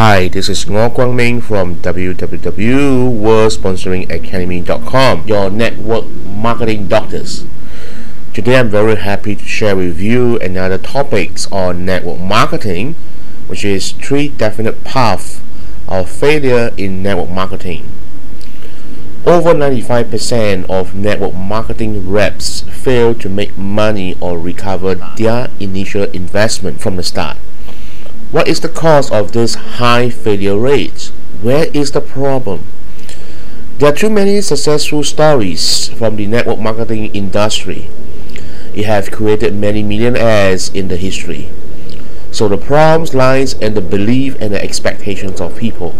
Hi, this is Ngo Kwang Ming from www.worldsponsoringacademy.com, your network marketing doctors. Today I'm very happy to share with you another topics on network marketing, which is three definite paths of failure in network marketing. Over 95% of network marketing reps fail to make money or recover their initial investment from the start. What is the cause of this high failure rate? Where is the problem? There are too many successful stories from the network marketing industry. It has created many millionaires in the history. So the problem lies in the belief and the expectations of people.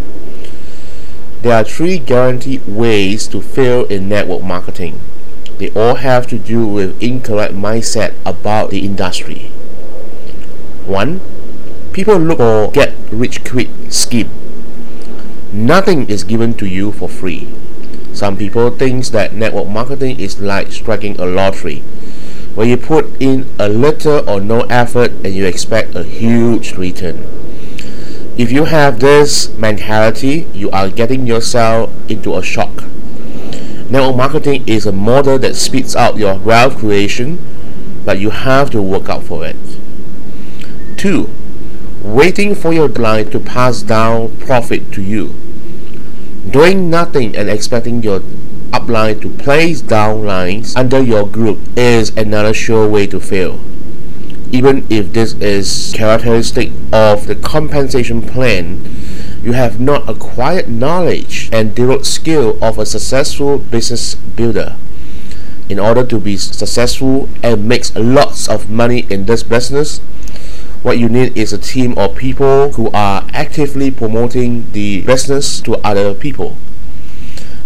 There are three guaranteed ways to fail in network marketing. They all have to do with incorrect mindset about the industry. 1 people look for get rich quick scheme. Nothing is given to you for free. Some people think that network marketing is like striking a lottery, where you put in a little or no effort and you expect a huge return. If you have this mentality, you are getting yourself into a shock. Network marketing is a model that speeds out your wealth creation, but you have to work out for it. 2 waiting for your line to pass down profit to you. Doing nothing and expecting your upline to place down lines under your group is another sure way to fail. Even if this is characteristic of the compensation plan, you have not acquired knowledge and developed skill of a successful business builder. In order to be successful and make lots of money in this business, what you need is a team of people who are actively promoting the business to other people.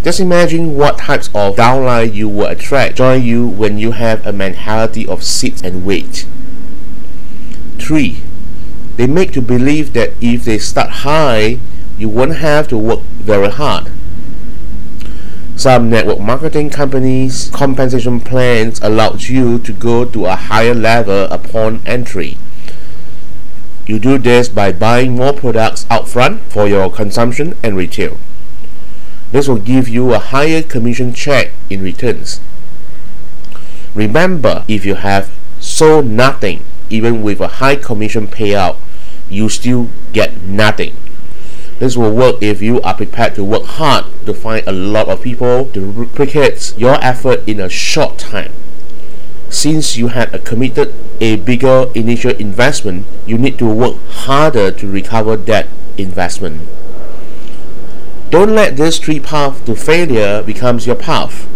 Just imagine what types of downline you will attract join you when you have a mentality of sit and wait. 3. They make you believe that if they start high, you won't have to work very hard. Some network marketing companies' compensation plans allow you to go to a higher level upon entry. You do this by buying more products upfront for your consumption and retail. This will give you a higher commission check in returns. Remember, if you have sold nothing, even with a high commission payout, you still get nothing. This will work if you are prepared to work hard to find a lot of people to replicate your effort in a short time. Since you had committed a bigger initial investment, you need to work harder to recover that investment. Don't let this three path to failure becomes your path.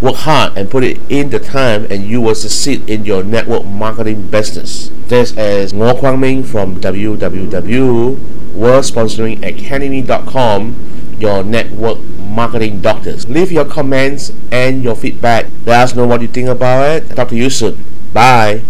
Work hard and put it in the time and you will succeed in your network marketing business. This is Ngo Kwang Ming from www.worldsponsoringacademy.com, your network marketing doctors. Leave your comments and your feedback. Let us know what you think about it. Talk to you soon. Bye.